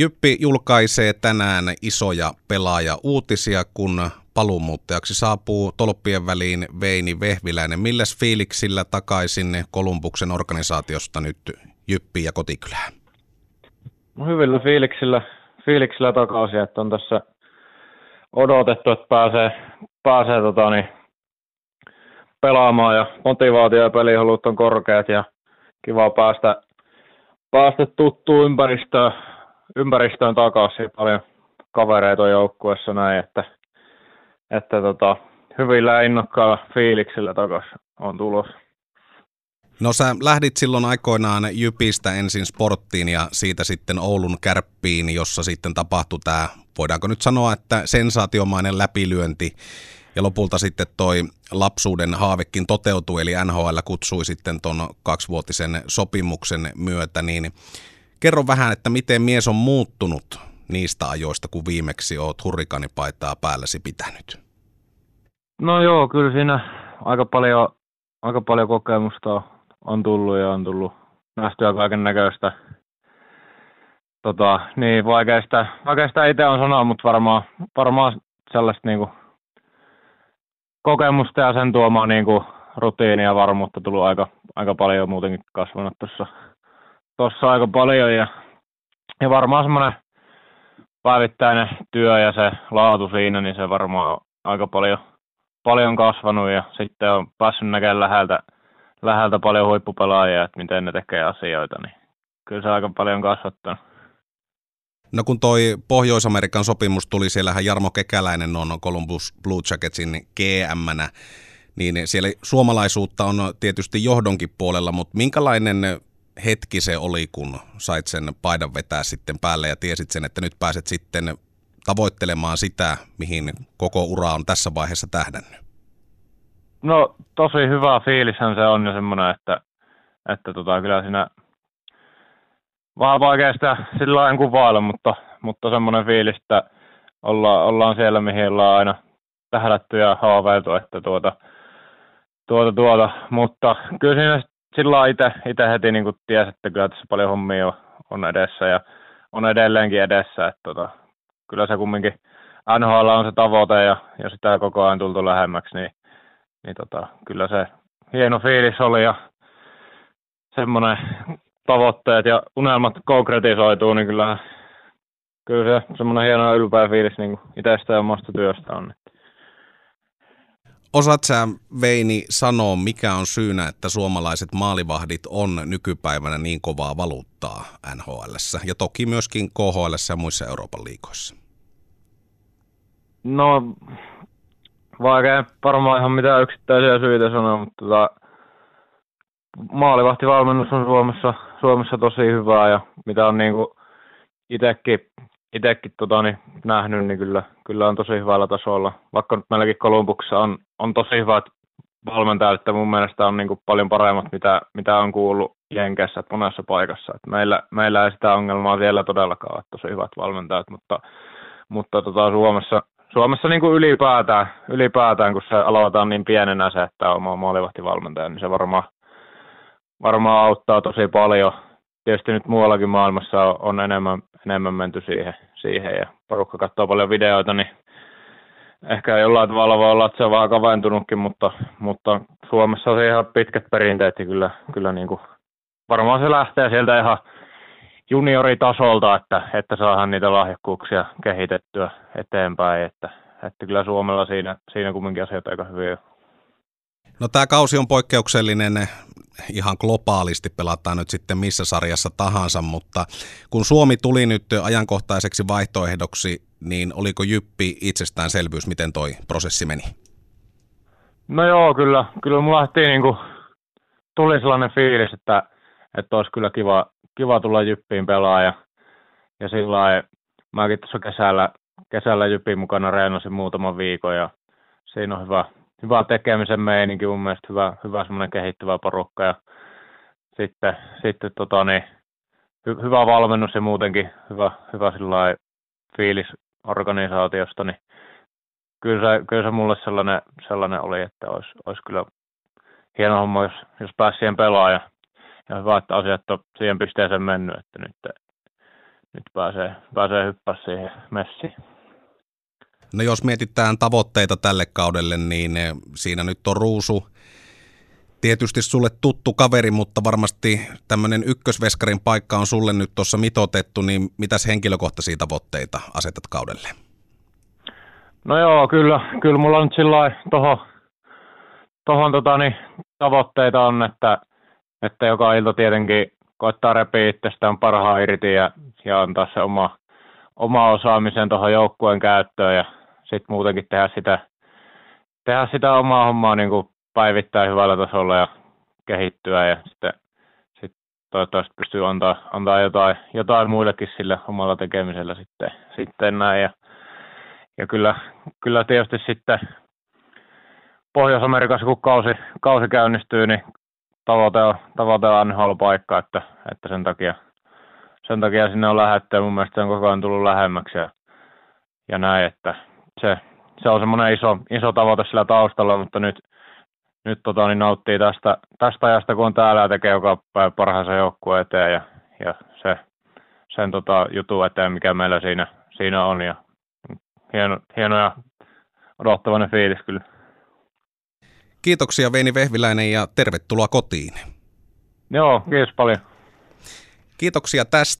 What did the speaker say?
Jyppi julkaisee tänään isoja pelaaja-uutisia, kun paluumuuttajaksi saapuu tolppien väliin Veini Vehviläinen. Milläs fiiliksillä takaisin Kolumbuksen organisaatiosta nyt Jyppi ja kotikylään? No hyvillä fiiliksillä, fiiliksillä takaisin, että on tässä odotettu, että pääsee, pääsee tota, niin, pelaamaan ja motivaatio ja pelihalut on korkeat ja kiva päästä, päästä tuttuun ympäristöön, ympäristöön takaisin. Paljon kavereita on joukkueessa näin, että, että tota, hyvillä innokkailla fiiliksillä takaisin on tulos. No sä lähdit silloin aikoinaan Jypistä ensin sporttiin ja siitä sitten Oulun kärppiin, jossa sitten tapahtui tämä, voidaanko nyt sanoa, että sensaatiomainen läpilyönti ja lopulta sitten toi lapsuuden haavekin toteutui, eli NHL kutsui sitten ton kaksivuotisen sopimuksen myötä, niin kerro vähän, että miten mies on muuttunut niistä ajoista, kun viimeksi oot hurrikanipaitaa päälläsi pitänyt? No joo, kyllä siinä aika paljon, aika paljon kokemusta on tullut ja on tullut nähtyä kaiken näköistä. Tota, niin vaikeista, vaikeista itse on sanoa, mutta varmaan, varmaan sellaista niinku kokemusta ja sen tuomaa niinku rutiinia ja varmuutta tullut aika, aika paljon muutenkin kasvanut tuossa tossa aika paljon ja, ja varmaan semmoinen päivittäinen työ ja se laatu siinä, niin se varmaan aika paljon, paljon kasvanut ja sitten on päässyt näkemään läheltä, läheltä paljon huippupelaajia, että miten ne tekee asioita, niin kyllä se aika paljon kasvattanut. No kun toi Pohjois-Amerikan sopimus tuli, siellähän Jarmo Kekäläinen on Columbus Blue Jacketsin gm niin siellä suomalaisuutta on tietysti johdonkin puolella, mutta minkälainen hetki se oli, kun sait sen paidan vetää sitten päälle ja tiesit sen, että nyt pääset sitten tavoittelemaan sitä, mihin koko ura on tässä vaiheessa tähdännyt? No tosi hyvä fiilishän se on jo semmoinen, että, että tota, kyllä siinä vähän vaikea sitä sillä lailla kuvailla, mutta, mutta semmoinen fiilis, että olla, ollaan siellä, mihin ollaan aina tähdätty ja haaveiltu, että tuota, tuota, tuota. mutta kyllä siinä sillä itse, itse heti niin tiesi, että kyllä tässä paljon hommia on, edessä ja on edelleenkin edessä, että tota, kyllä se kumminkin NHL on se tavoite ja, ja sitä koko ajan tultu lähemmäksi, niin, niin tota, kyllä se hieno fiilis oli ja semmoinen tavoitteet ja unelmat konkretisoituu, niin kyllä, kyllä se semmoinen hieno ylpeä fiilis niin itsestä ja omasta työstä on. Osaat sä, Veini, sanoa, mikä on syynä, että suomalaiset maalivahdit on nykypäivänä niin kovaa valuuttaa nhl ja toki myöskin KHL ja muissa Euroopan liikoissa? No, vaikea varmaan ihan mitään yksittäisiä syitä sanoa, mutta tota, maalivahtivalmennus on Suomessa, Suomessa tosi hyvää ja mitä on niin itsekin itekin tota, niin, nähnyt, niin kyllä, kyllä on tosi hyvällä tasolla. Vaikka nyt meilläkin Kolumbuksessa on, on tosi hyvät valmentajat, että mun mielestä on niin kuin paljon paremmat, mitä, mitä on kuullut Jenkeissä monessa paikassa. Et meillä, meillä ei sitä ongelmaa vielä todellakaan ole tosi hyvät valmentajat, mutta, mutta tota, Suomessa, Suomessa niin kuin ylipäätään, ylipäätään, kun se aloitetaan niin pienenä se, että on oma maalivahtivalmentaja, niin se varmaan, varmaan auttaa tosi paljon. Tietysti nyt muuallakin maailmassa on, enemmän, enemmän menty siihen, siihen ja porukka katsoo paljon videoita, niin ehkä jollain tavalla voi olla, että se on vähän kaventunutkin, mutta, mutta Suomessa on ihan pitkät perinteet ja kyllä, kyllä niin kuin, varmaan se lähtee sieltä ihan junioritasolta, että, että saadaan niitä lahjakkuuksia kehitettyä eteenpäin, että, että kyllä Suomella siinä, siinä kumminkin asiat aika hyvin No tämä kausi on poikkeuksellinen, ihan globaalisti pelataan nyt sitten missä sarjassa tahansa, mutta kun Suomi tuli nyt ajankohtaiseksi vaihtoehdoksi, niin oliko Jyppi itsestäänselvyys, miten toi prosessi meni? No joo, kyllä, kyllä mulla lähti niin kuin, tuli sellainen fiilis, että, että olisi kyllä kiva, kiva tulla Jyppiin pelaa ja, sillä mäkin tuossa kesällä, kesällä Jypin mukana reenasin muutaman viikon ja siinä on hyvä, hyvä tekemisen meininki, mun mielestä hyvä, hyvä semmoinen kehittyvä porukka ja sitten, sitten tota niin, hy, hyvä valmennus ja muutenkin hyvä, hyvä fiilis organisaatiosta, niin kyllä se, kyllä se mulle sellainen, sellainen oli, että olisi, olisi kyllä hieno homma, jos, jos pääsi siihen pelaamaan ja, ja hyvä, että asiat on siihen pisteeseen mennyt, että nyt, nyt pääsee, pääsee hyppää siihen messiin. No jos mietitään tavoitteita tälle kaudelle, niin eh, siinä nyt on Ruusu tietysti sulle tuttu kaveri, mutta varmasti tämmöinen ykkösveskarin paikka on sulle nyt tuossa mitotettu, niin mitäs henkilökohtaisia tavoitteita asetat kaudelle? No joo, kyllä, kyllä mulla on nyt sillä tuohon tohon, tota, niin, tavoitteita on, että, että joka ilta tietenkin koittaa repiä itsestään parhaan irti ja, ja antaa se oma, oma osaamisen tuohon joukkueen käyttöön ja sitten muutenkin tehdä sitä, tehdä sitä omaa hommaa niin kuin päivittäin hyvällä tasolla ja kehittyä ja sitten sit toivottavasti pystyy antaa, antaa jotain, jotain muillekin sille omalla tekemisellä sitten, sitten näin. Ja, ja kyllä, kyllä tietysti sitten Pohjois-Amerikassa, kun kausi, kausi käynnistyy, niin tavoite on, tavoite on NHL-paikka, että, että sen, takia, sen takia sinne on lähdetty ja mun mielestä se on koko ajan tullut lähemmäksi ja, ja näin, että se, se on semmoinen iso, iso tavoite sillä taustalla, mutta nyt, nyt tota, niin nauttii tästä, tästä ajasta, kun on täällä ja tekee joka päivä parhaansa joukkueen eteen ja, ja se, sen tota, jutu eteen, mikä meillä siinä, siinä on. Ja hieno, hieno ja odottavainen fiilis kyllä. Kiitoksia Veini Vehviläinen ja tervetuloa kotiin. Joo, kiitos paljon. Kiitoksia tästä.